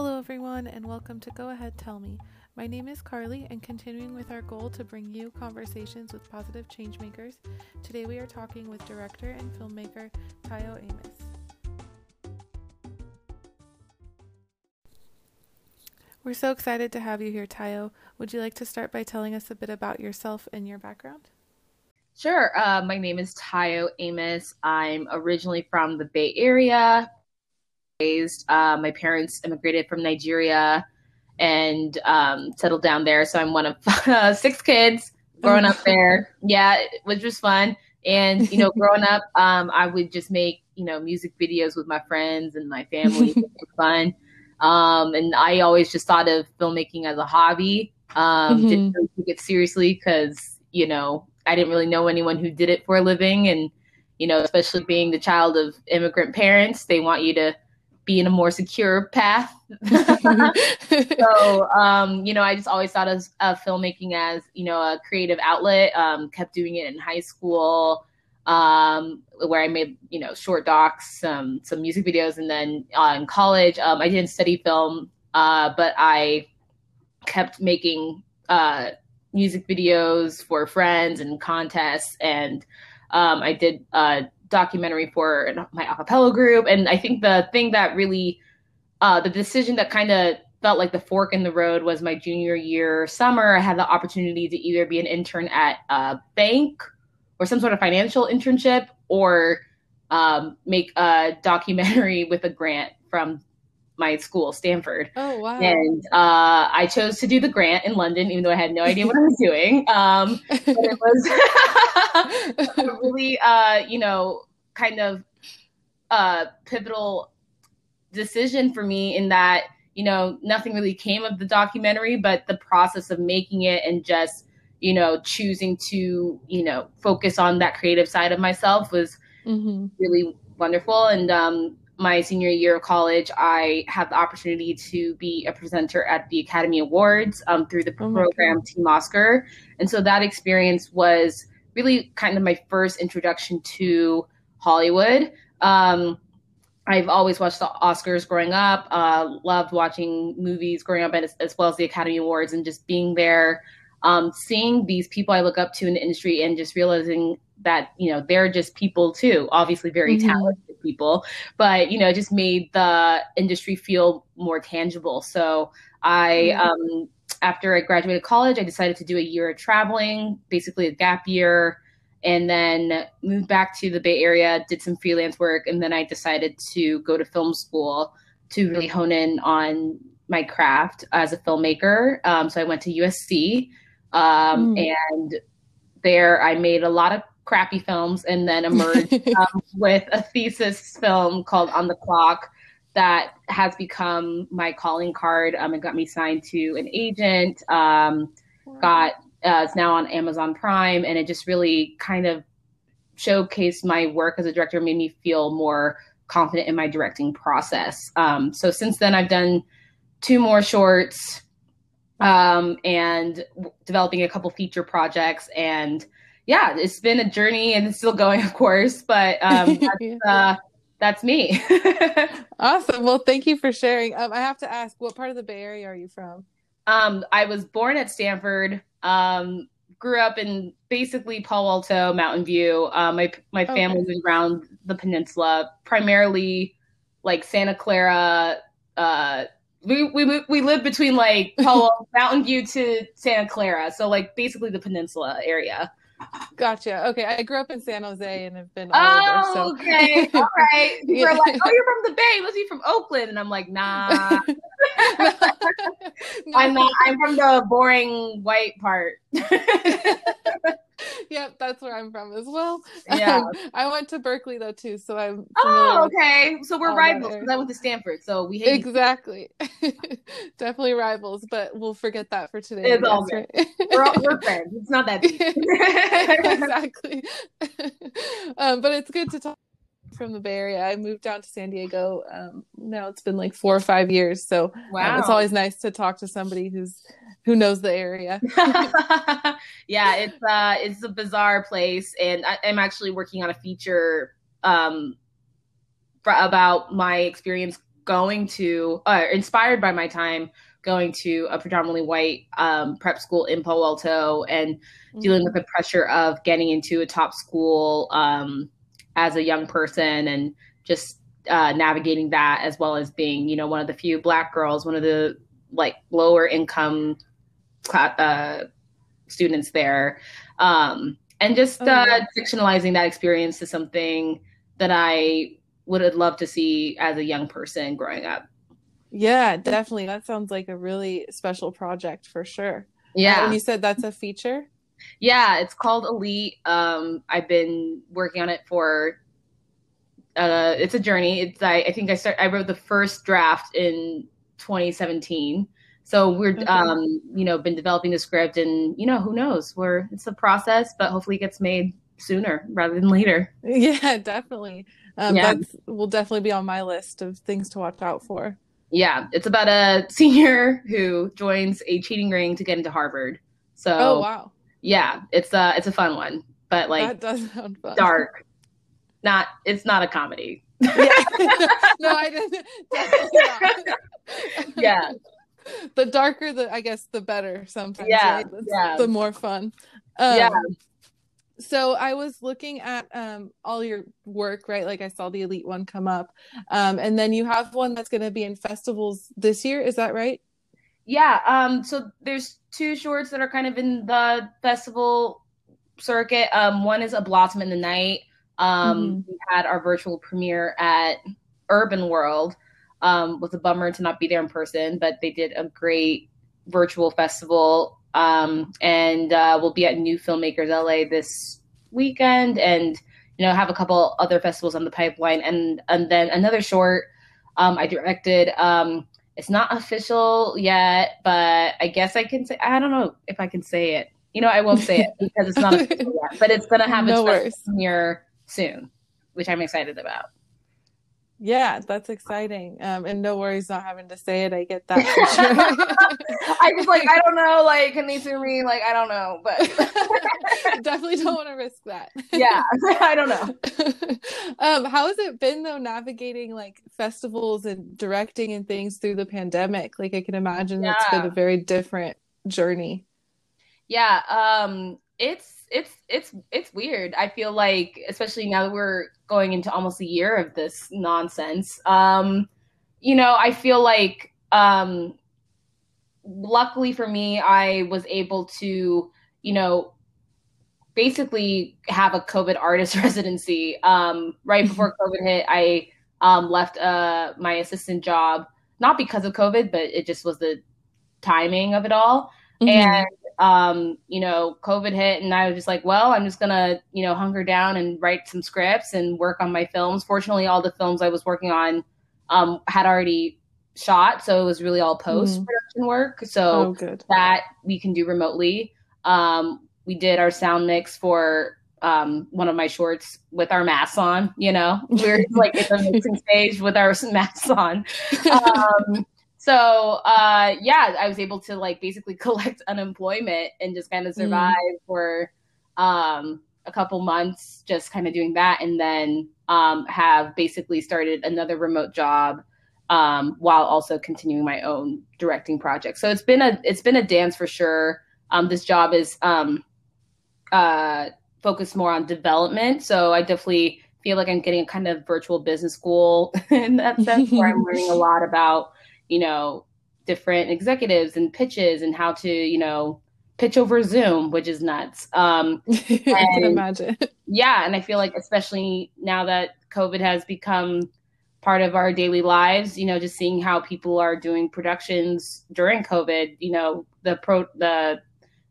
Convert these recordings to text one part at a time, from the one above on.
Hello, everyone, and welcome to Go Ahead Tell Me. My name is Carly, and continuing with our goal to bring you conversations with positive changemakers, today we are talking with director and filmmaker Tayo Amos. We're so excited to have you here, Tayo. Would you like to start by telling us a bit about yourself and your background? Sure. Uh, my name is Tayo Amos. I'm originally from the Bay Area. Raised, uh, my parents immigrated from Nigeria and um, settled down there. So I'm one of uh, six kids growing up there. Yeah, which was fun. And you know, growing up, um, I would just make you know music videos with my friends and my family. For fun. Um, and I always just thought of filmmaking as a hobby. Um, mm-hmm. Didn't really take it seriously because you know I didn't really know anyone who did it for a living, and you know, especially being the child of immigrant parents, they want you to be in a more secure path. so, um, you know, I just always thought of, of, filmmaking as, you know, a creative outlet. Um, kept doing it in high school, um, where I made, you know, short docs, some some music videos, and then uh, in college, um, I didn't study film, uh, but I kept making uh, music videos for friends and contests, and um, I did uh, documentary for my acapella group. And I think the thing that really, uh, the decision that kind of felt like the fork in the road was my junior year summer. I had the opportunity to either be an intern at a bank or some sort of financial internship or um, make a documentary with a grant from my school, Stanford. Oh wow! And uh, I chose to do the grant in London, even though I had no idea what I was doing. Um, but it was a really, uh, you know, kind of uh, pivotal decision for me in that you know nothing really came of the documentary, but the process of making it and just you know choosing to you know focus on that creative side of myself was mm-hmm. really wonderful and um, my senior year of college, I had the opportunity to be a presenter at the Academy Awards um, through the oh program Team Oscar. And so that experience was really kind of my first introduction to Hollywood. Um, I've always watched the Oscars growing up, uh, loved watching movies growing up, as, as, well as the Academy Awards, and just being there, um, seeing these people I look up to in the industry, and just realizing that you know they're just people too obviously very mm-hmm. talented people but you know just made the industry feel more tangible so i mm-hmm. um after i graduated college i decided to do a year of traveling basically a gap year and then moved back to the bay area did some freelance work and then i decided to go to film school to really hone in on my craft as a filmmaker um, so i went to usc um, mm. and there i made a lot of crappy films and then emerged um, with a thesis film called On the Clock that has become my calling card. Um, it got me signed to an agent. Um, got uh, it's now on Amazon Prime, and it just really kind of showcased my work as a director, made me feel more confident in my directing process. Um, so since then, I've done two more shorts um, and w- developing a couple feature projects and yeah, it's been a journey and it's still going, of course, but um, that's, uh, that's me. awesome. Well, thank you for sharing. Um, I have to ask, what part of the Bay Area are you from? Um, I was born at Stanford. Um, grew up in basically Palo Alto, Mountain View. Uh, my my family okay. was around the peninsula, primarily like Santa Clara. Uh, we we we live between like Palo Mountain View to Santa Clara, so like basically the peninsula area. Gotcha. Okay, I grew up in San Jose and have been. oh, over, so. okay, all right. You yeah. like, "Oh, you're from the Bay? Must be from Oakland?" And I'm like, "Nah, no. I'm not. I'm from the boring white part." yep, that's where I'm from as well. Yeah, um, I went to Berkeley though too, so I'm. Oh, okay. So we're rivals because I went to Stanford, so we hate exactly. Definitely rivals, but we'll forget that for today. It's all good. Right? we're all we're friends. It's not that deep. exactly. Um, but it's good to talk from the Bay Area. I moved down to San Diego. Um, now it's been like four or five years, so wow. Um, it's always nice to talk to somebody who's who knows the area. yeah, it's uh, it's a bizarre place, and I, am actually working on a feature um, for, about my experience going to, uh, inspired by my time going to a predominantly white um, prep school in Palo Alto and mm-hmm. dealing with the pressure of getting into a top school um, as a young person and just uh, navigating that as well as being, you know, one of the few black girls, one of the like lower income uh, students there. Um, and just oh, uh, fictionalizing that experience to something that I would have loved to see as a young person growing up. Yeah, definitely. That sounds like a really special project for sure. Yeah. And you said that's a feature? Yeah, it's called Elite. Um, I've been working on it for uh, it's a journey. It's I, I think I start I wrote the first draft in 2017. So we're okay. um, you know, been developing the script and you know, who knows? We're it's a process, but hopefully it gets made sooner rather than later. Yeah, definitely. Um, yeah. That's will definitely be on my list of things to watch out for. Yeah, it's about a senior who joins a cheating ring to get into Harvard. So, oh wow, yeah, it's a it's a fun one, but like that does sound fun. Dark. Not it's not a comedy. Yeah. no, I didn't. yeah. The darker the I guess the better sometimes. Yeah. Right? yeah. The more fun. Um, yeah so I was looking at um, all your work, right? Like I saw the Elite one come up, um, and then you have one that's going to be in festivals this year. Is that right? Yeah. Um, so there's two shorts that are kind of in the festival circuit. Um, one is a Blossom in the Night. Um, mm-hmm. We had our virtual premiere at Urban World. Um, was a bummer to not be there in person, but they did a great virtual festival um, and uh, we'll be at New Filmmakers LA this weekend, and you know have a couple other festivals on the pipeline, and and then another short um, I directed. Um, it's not official yet, but I guess I can say I don't know if I can say it. You know, I won't say it because it's not official yet, but it's gonna have no its premiere soon, which I'm excited about. Yeah, that's exciting. Um, and no worries not having to say it. I get that sure. I just like I don't know, like can they sue me? Like I don't know, but definitely don't want to risk that. yeah, I don't know. um, how has it been though navigating like festivals and directing and things through the pandemic? Like I can imagine yeah. that's been a very different journey. Yeah, um, it's it's it's it's weird. I feel like, especially now that we're going into almost a year of this nonsense. Um, you know, I feel like, um, luckily for me, I was able to, you know, basically have a COVID artist residency. Um, right before COVID hit, I um, left uh, my assistant job, not because of COVID, but it just was the timing of it all. Mm-hmm. And um, you know, COVID hit and I was just like, well, I'm just gonna, you know, hunker down and write some scripts and work on my films. Fortunately, all the films I was working on um, had already shot, so it was really all post production mm. work. So oh, that we can do remotely. Um, we did our sound mix for um, one of my shorts with our masks on. You know, we are like in the mixing stage with our masks on. Um, so uh, yeah, I was able to like basically collect unemployment and just kind of mm. survive mm. for um, a couple months, just kind of doing that, and then um, have basically started another remote job um, while also continuing my own directing project. So it's been a it's been a dance for sure. Um, this job is um, uh, focused more on development, so I definitely feel like I'm getting a kind of virtual business school in that sense, where I'm learning a lot about you know, different executives and pitches and how to, you know, pitch over Zoom, which is nuts. Um, I can imagine. Yeah, and I feel like especially now that COVID has become part of our daily lives, you know, just seeing how people are doing productions during COVID, you know, the pro the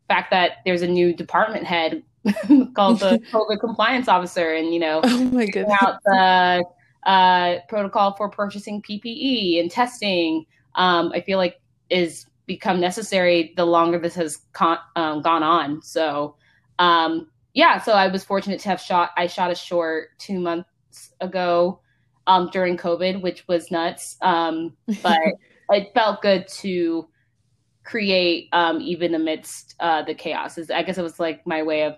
fact that there's a new department head called the COVID compliance officer, and you know, oh my goodness, out the uh, protocol for purchasing PPE and testing, um, I feel like is become necessary the longer this has con- um, gone on. So, um, yeah, so I was fortunate to have shot. I shot a short two months ago um, during COVID, which was nuts, um, but it felt good to create um, even amidst uh, the chaos. I guess it was like my way of,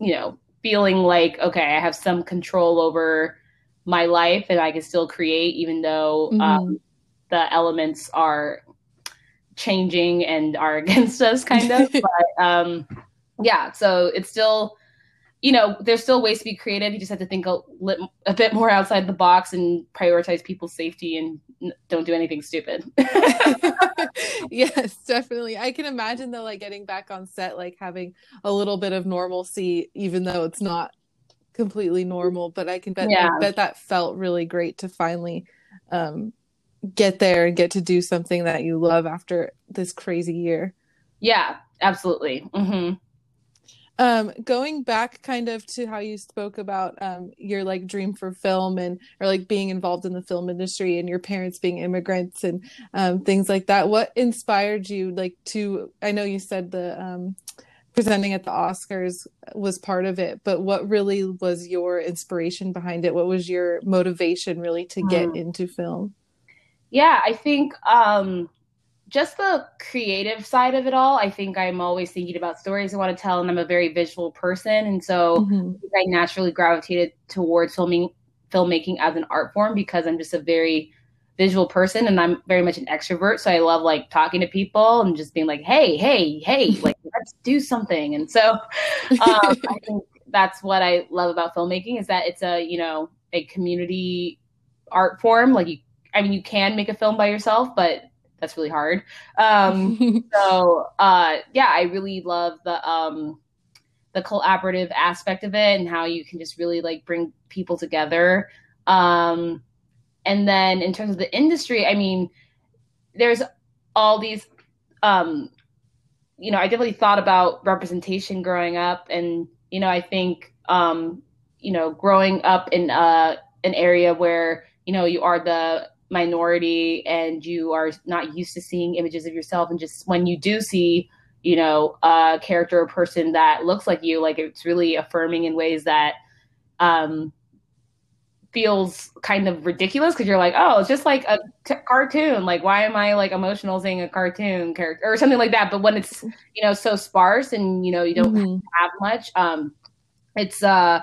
you know, feeling like okay, I have some control over my life and I can still create even though mm-hmm. um, the elements are changing and are against us kind of but um, yeah so it's still you know there's still ways to be creative. You just have to think a, a bit more outside the box and prioritize people's safety and don't do anything stupid. Yes definitely. I can imagine though like getting back on set like having a little bit of normalcy even though it's not completely normal, but I can bet, yeah. I bet that felt really great to finally um, get there and get to do something that you love after this crazy year. Yeah, absolutely. Mm-hmm. Um, going back kind of to how you spoke about um, your like dream for film and or like being involved in the film industry and your parents being immigrants and um, things like that. What inspired you like to? I know you said the um, presenting at the Oscars was part of it, but what really was your inspiration behind it? What was your motivation really to get mm. into film? Yeah, I think um, just the creative side of it all. I think I'm always thinking about stories I want to tell, and I'm a very visual person, and so mm-hmm. I naturally gravitated towards filming filmmaking as an art form because I'm just a very visual person and I'm very much an extrovert. So I love like talking to people and just being like, hey, hey, hey, like let's do something. And so um, I think that's what I love about filmmaking is that it's a, you know, a community art form. Like you, I mean, you can make a film by yourself, but that's really hard. Um, so uh, yeah, I really love the, um, the collaborative aspect of it and how you can just really like bring people together. Um, and then in terms of the industry, I mean, there's all these, um, you know, I definitely thought about representation growing up. And, you know, I think, um, you know, growing up in uh, an area where, you know, you are the minority and you are not used to seeing images of yourself. And just when you do see, you know, a character or person that looks like you, like it's really affirming in ways that, um, feels kind of ridiculous because you're like, oh, it's just like a t- cartoon. Like, why am I like emotional seeing a cartoon character or something like that? But when it's you know so sparse and you know you don't mm-hmm. have much, um, it's uh,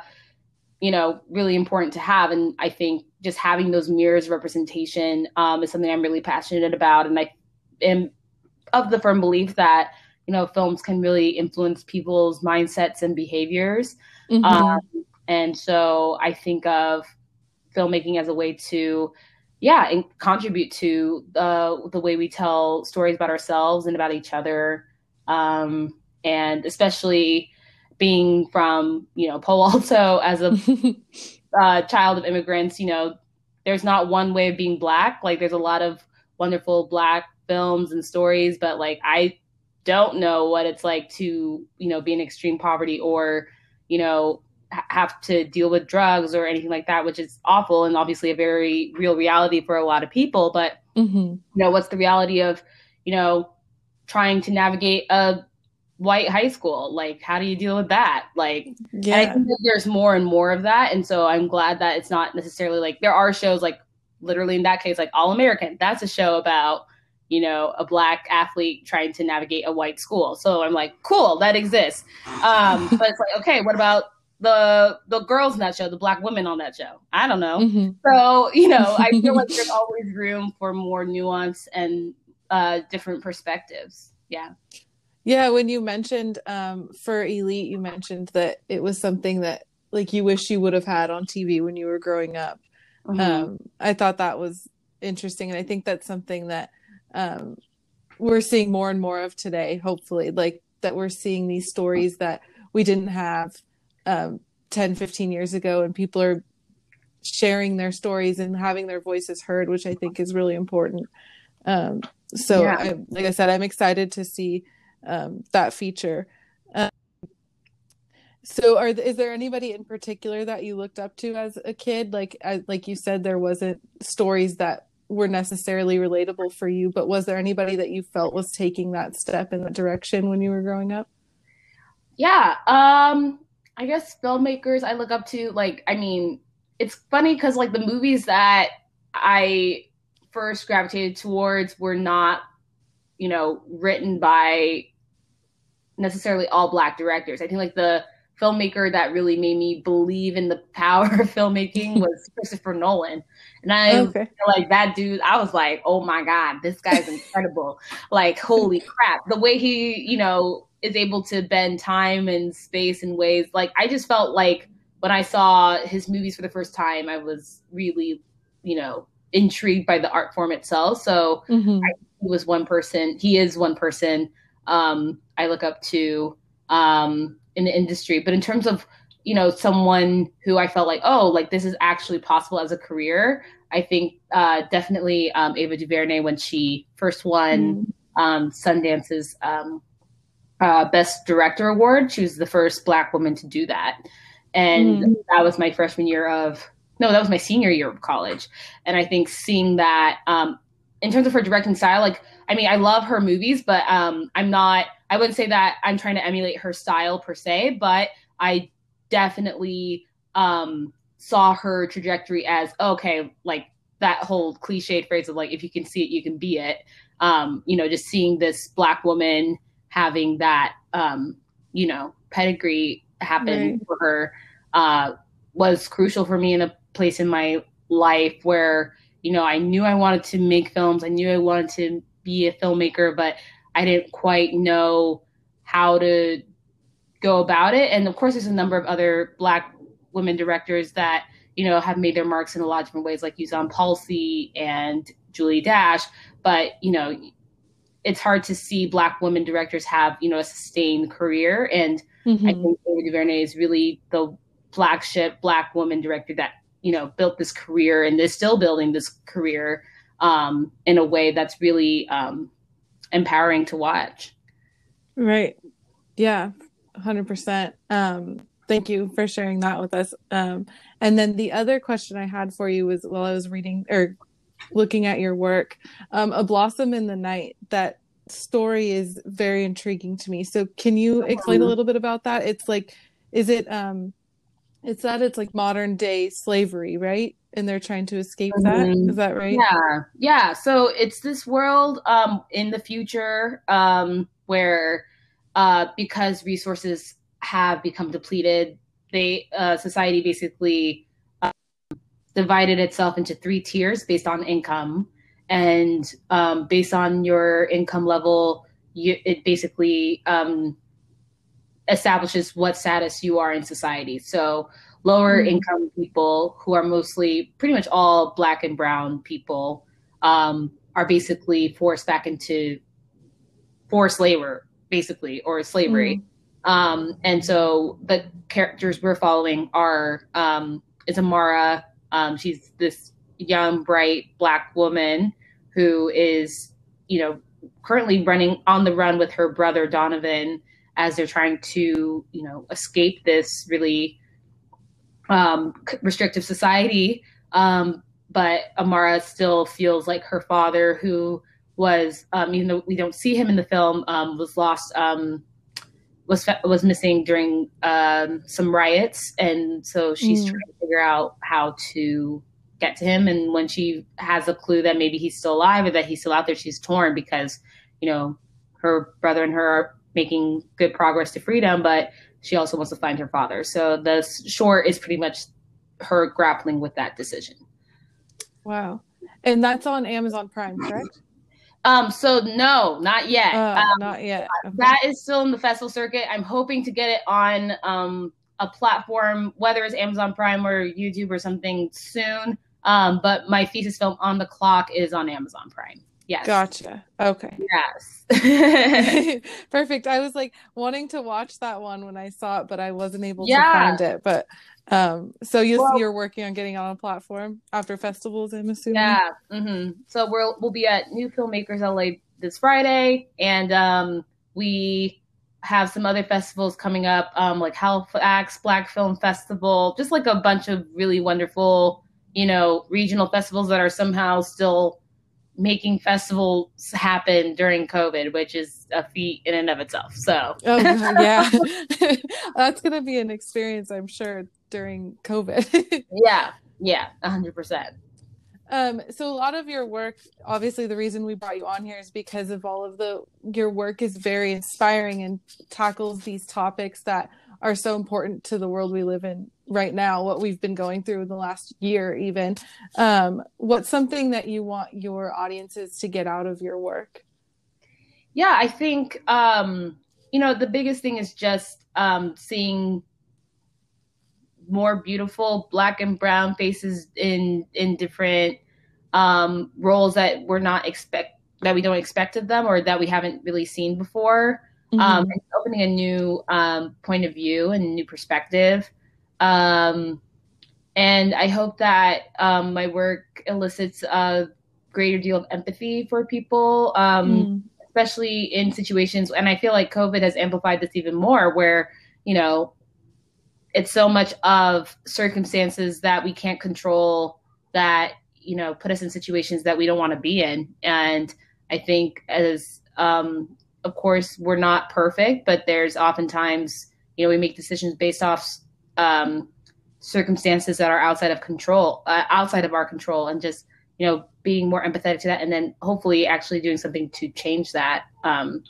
you know, really important to have. And I think just having those mirrors of representation um, is something I'm really passionate about, and I am of the firm belief that you know films can really influence people's mindsets and behaviors. Mm-hmm. Um, and so I think of filmmaking as a way to yeah and contribute to uh, the way we tell stories about ourselves and about each other. Um, and especially being from you know Palo Alto as a uh, child of immigrants you know there's not one way of being black. Like there's a lot of wonderful black films and stories but like I don't know what it's like to you know be in extreme poverty or you know have to deal with drugs or anything like that, which is awful and obviously a very real reality for a lot of people. But mm-hmm. you know, what's the reality of you know trying to navigate a white high school? Like, how do you deal with that? Like, yeah. I think that there's more and more of that, and so I'm glad that it's not necessarily like there are shows like literally in that case like All American. That's a show about you know, a black athlete trying to navigate a white school. So I'm like, cool, that exists. Um, but it's like, okay, what about the the girls in that show, the black women on that show. I don't know. Mm-hmm. So you know, I feel like there's always room for more nuance and uh, different perspectives. Yeah. Yeah, when you mentioned um, for Elite, you mentioned that it was something that like you wish you would have had on TV when you were growing up. Mm-hmm. Um, I thought that was interesting, and I think that's something that um, we're seeing more and more of today. Hopefully, like that we're seeing these stories that we didn't have um, 10 15 years ago and people are sharing their stories and having their voices heard which i think is really important. Um, so yeah. I, like i said i'm excited to see um, that feature. Um, so are is there anybody in particular that you looked up to as a kid? Like as, like you said there wasn't stories that were necessarily relatable for you but was there anybody that you felt was taking that step in that direction when you were growing up? Yeah um I guess filmmakers I look up to, like, I mean, it's funny because like the movies that I first gravitated towards were not, you know, written by necessarily all black directors. I think like the filmmaker that really made me believe in the power of filmmaking was Christopher Nolan. And I okay. like that dude, I was like, oh my God, this guy's incredible. like, holy crap. The way he, you know, is able to bend time and space in ways like I just felt like when I saw his movies for the first time, I was really, you know, intrigued by the art form itself. So mm-hmm. I, he was one person, he is one person um, I look up to um, in the industry. But in terms of you know someone who I felt like oh like this is actually possible as a career, I think uh, definitely um, Ava DuVernay when she first won mm. um, Sundance's um, uh, Best Director award. She was the first Black woman to do that, and mm. that was my freshman year of no, that was my senior year of college. And I think seeing that um, in terms of her directing style, like I mean, I love her movies, but um, I'm not. I wouldn't say that I'm trying to emulate her style per se, but I definitely um, saw her trajectory as okay, like that whole cliched phrase of like if you can see it, you can be it. Um, you know, just seeing this black woman having that, um, you know, pedigree happen right. for her uh, was crucial for me in a place in my life where you know I knew I wanted to make films. I knew I wanted to be a filmmaker, but I didn't quite know how to go about it. And of course, there's a number of other Black women directors that you know have made their marks in a lot of different ways, like Euzhan Palcy and Julie Dash. But you know, it's hard to see Black women directors have you know a sustained career, and mm-hmm. I think Ava DuVernay is really the flagship Black woman director that you know built this career and is still building this career um, in a way that's really um, empowering to watch. Right. Yeah, 100%. Um, thank you for sharing that with us. Um, and then the other question I had for you was while I was reading or looking at your work, um, A Blossom in the Night, that story is very intriguing to me. So can you explain a little bit about that? It's like, is it, um, it's that it's like modern day slavery, right? and they're trying to escape that. Mm-hmm. Is that right? Yeah, yeah. So it's this world um, in the future um, where uh, because resources have become depleted, they uh, society basically divided itself into three tiers based on income, and um, based on your income level, you, it basically um, establishes what status you are in society. So lower mm-hmm. income people who are mostly pretty much all black and brown people um, are basically forced back into forced labor basically or slavery mm-hmm. um, and so the characters we're following are um, is amara um, she's this young bright black woman who is you know currently running on the run with her brother donovan as they're trying to you know escape this really um, restrictive society. Um, but Amara still feels like her father, who was, um, even though we don't see him in the film, um, was lost, um, was was missing during um, some riots, and so she's mm. trying to figure out how to get to him. And when she has a clue that maybe he's still alive or that he's still out there, she's torn because you know her brother and her are making good progress to freedom, but she also wants to find her father. So the short is pretty much her grappling with that decision. Wow. And that's on Amazon Prime, correct? Um, so no, not yet. Uh, um, not yet. Okay. That is still in the festival circuit. I'm hoping to get it on um a platform, whether it's Amazon Prime or YouTube or something soon. Um, but my thesis film on the clock is on Amazon Prime. Yes. Gotcha. Okay. Yes. Perfect. I was like wanting to watch that one when I saw it, but I wasn't able yeah. to find it. But um, so you well, you're working on getting on a platform after festivals, I'm assuming. Yeah. Mm-hmm. So we'll we'll be at New Filmmakers LA this Friday, and um, we have some other festivals coming up, um, like Halifax Black Film Festival, just like a bunch of really wonderful, you know, regional festivals that are somehow still making festivals happen during COVID, which is a feat in and of itself. So, oh, yeah, that's going to be an experience, I'm sure, during COVID. yeah, yeah, 100%. Um, so a lot of your work, obviously, the reason we brought you on here is because of all of the your work is very inspiring and tackles these topics that are so important to the world we live in right now what we've been going through in the last year even um, what's something that you want your audiences to get out of your work yeah i think um, you know the biggest thing is just um, seeing more beautiful black and brown faces in in different um, roles that we're not expect that we don't expect of them or that we haven't really seen before. Mm-hmm. Um, opening a new um, point of view and new perspective. Um, and I hope that um, my work elicits a greater deal of empathy for people, mm. especially in situations. And I feel like COVID has amplified this even more, where you know it's so much of circumstances that we can't control that you know put us in situations that we don't want to be in and i think as um of course we're not perfect but there's oftentimes you know we make decisions based off um circumstances that are outside of control uh, outside of our control and just you know being more empathetic to that and then hopefully actually doing something to change that um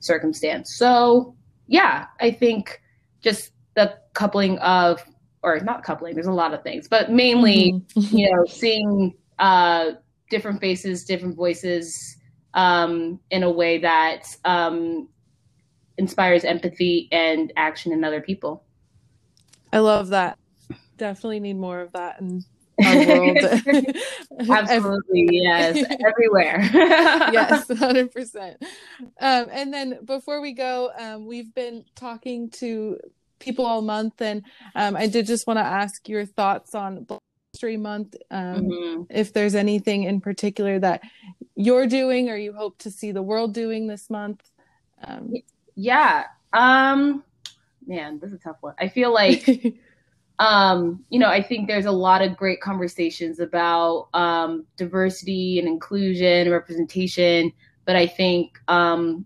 circumstance so yeah i think just the coupling of or not coupling there's a lot of things but mainly mm-hmm. you know seeing uh, different faces different voices um, in a way that um, inspires empathy and action in other people. I love that. Definitely need more of that in our world. Absolutely yes. Everywhere. Yes 100% um, and then before we go um, we've been talking to people all month and um, i did just want to ask your thoughts on black history month um, mm-hmm. if there's anything in particular that you're doing or you hope to see the world doing this month? Um, yeah um man this is a tough one. I feel like um you know i think there's a lot of great conversations about um diversity and inclusion representation but i think um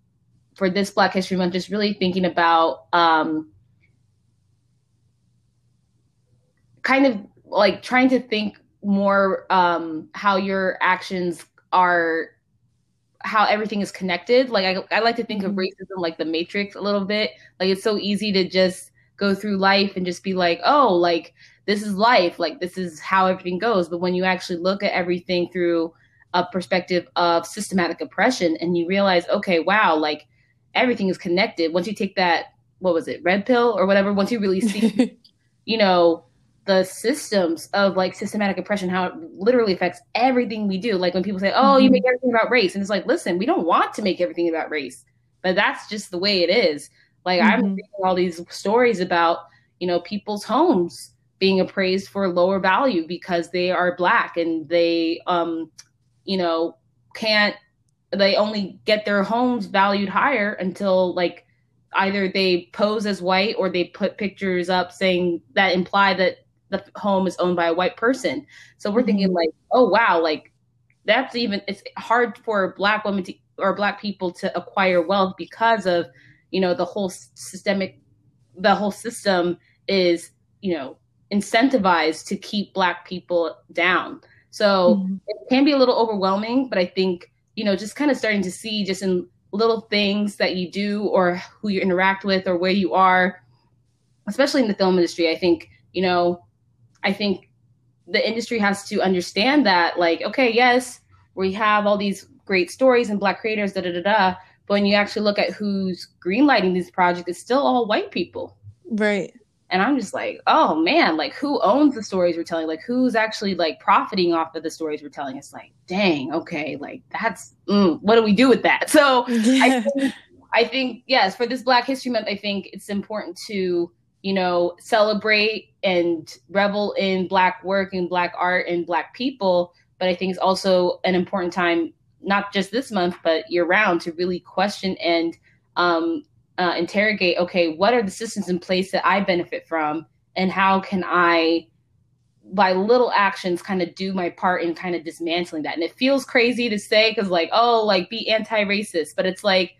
for this black history month just really thinking about um kind of like trying to think more um, how your actions are how everything is connected. Like i, I like to think mm-hmm. of racism like the matrix a little bit. Like it's so easy to just go through life and just be like oh like this is life. Like this is how everything goes. But when you actually look at everything through a perspective of systematic oppression and you realize okay wow like everything is connected. Once you take that what was it red pill or whatever once you really see you know the systems of like systematic oppression, how it literally affects everything we do. Like when people say, "Oh, mm-hmm. you make everything about race," and it's like, listen, we don't want to make everything about race, but that's just the way it is. Like mm-hmm. I'm reading all these stories about you know people's homes being appraised for lower value because they are black and they um you know can't they only get their homes valued higher until like either they pose as white or they put pictures up saying that imply that the home is owned by a white person. So we're thinking mm-hmm. like, oh wow, like that's even it's hard for black women to or black people to acquire wealth because of you know the whole systemic the whole system is you know incentivized to keep black people down so mm-hmm. it can be a little overwhelming but i think you know just kind of starting to see just in little things that you do or who you interact with or where you are especially in the film industry i think you know I think the industry has to understand that, like, okay, yes, we have all these great stories and black creators, da da da da. But when you actually look at who's greenlighting these projects, it's still all white people. Right. And I'm just like, oh man, like who owns the stories we're telling? Like who's actually like profiting off of the stories we're telling? It's like, dang, okay, like that's mm, what do we do with that? So yeah. I, think, I think yes, for this Black History Month, I think it's important to you know, celebrate and revel in Black work and Black art and Black people. But I think it's also an important time, not just this month, but year round, to really question and um, uh, interrogate okay, what are the systems in place that I benefit from? And how can I, by little actions, kind of do my part in kind of dismantling that? And it feels crazy to say because, like, oh, like be anti racist. But it's like,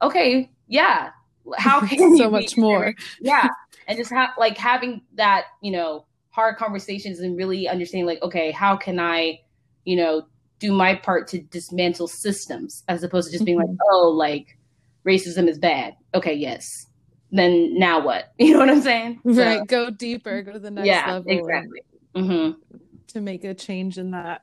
okay, yeah, how can so much more? Yeah and just have like having that you know hard conversations and really understanding like okay how can i you know do my part to dismantle systems as opposed to just being like mm-hmm. oh like racism is bad okay yes then now what? You know what I'm saying? Right. So, go deeper. Go to the next yeah, level. Exactly. Mm-hmm. To make a change in that.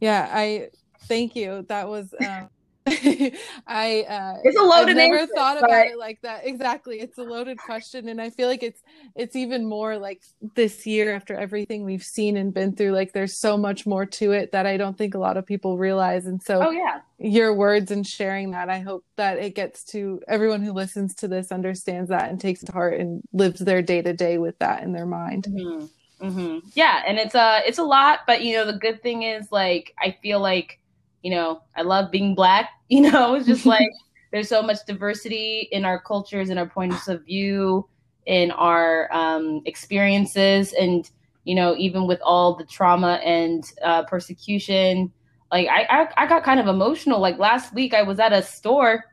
Yeah, I thank you. That was um, I uh it's a loaded I've never answer, thought about but... it like that. Exactly. It's a loaded question and I feel like it's it's even more like this year after everything we've seen and been through like there's so much more to it that I don't think a lot of people realize and so Oh yeah. Your words and sharing that I hope that it gets to everyone who listens to this understands that and takes it to heart and lives their day to day with that in their mind. Mm-hmm. Mm-hmm. Yeah, and it's a uh, it's a lot, but you know the good thing is like I feel like you know I love being black. You know, it's just like there's so much diversity in our cultures and our points of view, in our um, experiences, and you know even with all the trauma and uh, persecution, like I, I I got kind of emotional. Like last week, I was at a store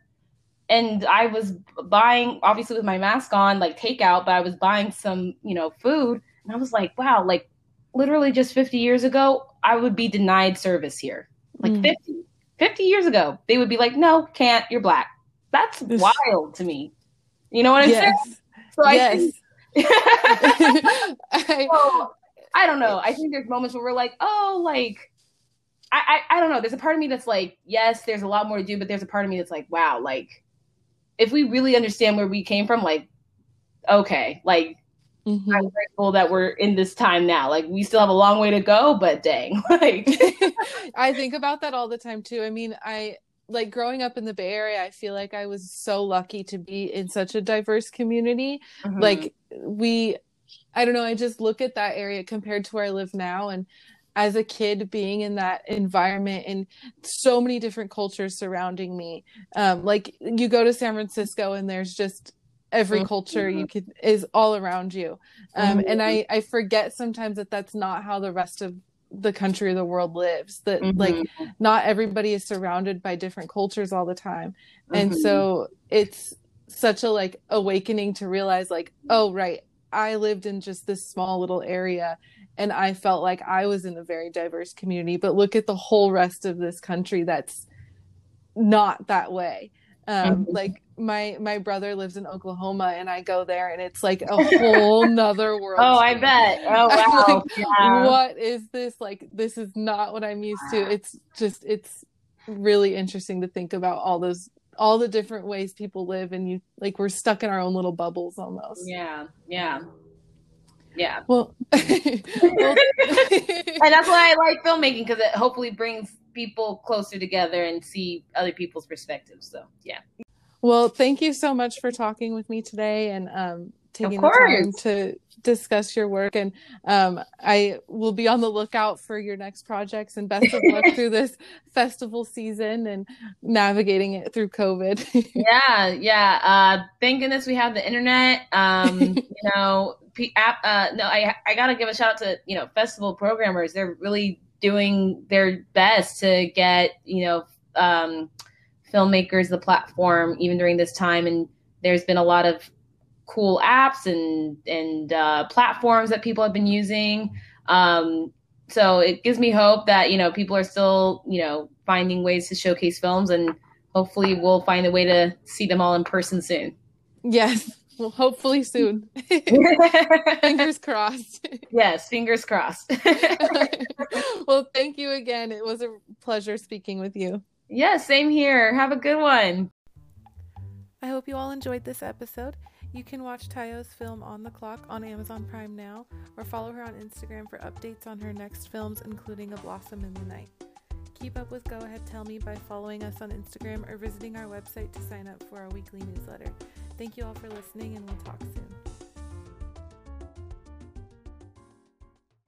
and I was buying, obviously with my mask on, like takeout, but I was buying some, you know, food and I was like, wow, like literally just 50 years ago, I would be denied service here. Like mm. 50, 50 years ago, they would be like, no, can't, you're black. That's wild to me. You know what I'm yes. saying? So yes. I think, so, I don't know. I think there's moments where we're like, oh, like, I, I, I don't know. There's a part of me that's like, yes, there's a lot more to do, but there's a part of me that's like, wow, like, if we really understand where we came from, like, okay, like, Mm-hmm. I'm grateful that we're in this time now. Like we still have a long way to go, but dang, like I think about that all the time too. I mean, I like growing up in the Bay Area, I feel like I was so lucky to be in such a diverse community. Mm-hmm. Like we I don't know, I just look at that area compared to where I live now and as a kid being in that environment and so many different cultures surrounding me. Um, like you go to San Francisco and there's just every mm-hmm. culture you could is all around you um, mm-hmm. and i i forget sometimes that that's not how the rest of the country or the world lives that mm-hmm. like not everybody is surrounded by different cultures all the time and mm-hmm. so it's such a like awakening to realize like oh right i lived in just this small little area and i felt like i was in a very diverse community but look at the whole rest of this country that's not that way um mm-hmm. like my my brother lives in Oklahoma and I go there and it's like a whole nother world. oh, I bet. Oh wow. Like, yeah. What is this? Like this is not what I'm used to. It's just it's really interesting to think about all those all the different ways people live and you like we're stuck in our own little bubbles almost. Yeah. Yeah. Yeah. Well, well and that's why I like filmmaking because it hopefully brings people closer together and see other people's perspectives. So, yeah. Well, thank you so much for talking with me today and um, taking the time to discuss your work. And um, I will be on the lookout for your next projects and best of luck through this festival season and navigating it through COVID. yeah, yeah. Uh, thank goodness we have the internet. Um, you know, uh, no, I I gotta give a shout out to you know festival programmers. They're really doing their best to get you know um, filmmakers the platform even during this time. And there's been a lot of cool apps and and uh, platforms that people have been using. Um, so it gives me hope that you know people are still you know finding ways to showcase films, and hopefully we'll find a way to see them all in person soon. Yes. Well, hopefully soon. fingers crossed. Yes, fingers crossed. well, thank you again. It was a pleasure speaking with you. Yeah, same here. Have a good one. I hope you all enjoyed this episode. You can watch Tayo's film On the Clock on Amazon Prime now, or follow her on Instagram for updates on her next films, including A Blossom in the Night. Keep up with Go Ahead Tell Me by following us on Instagram or visiting our website to sign up for our weekly newsletter. Thank you all for listening, and we'll talk soon.